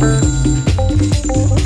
あっ。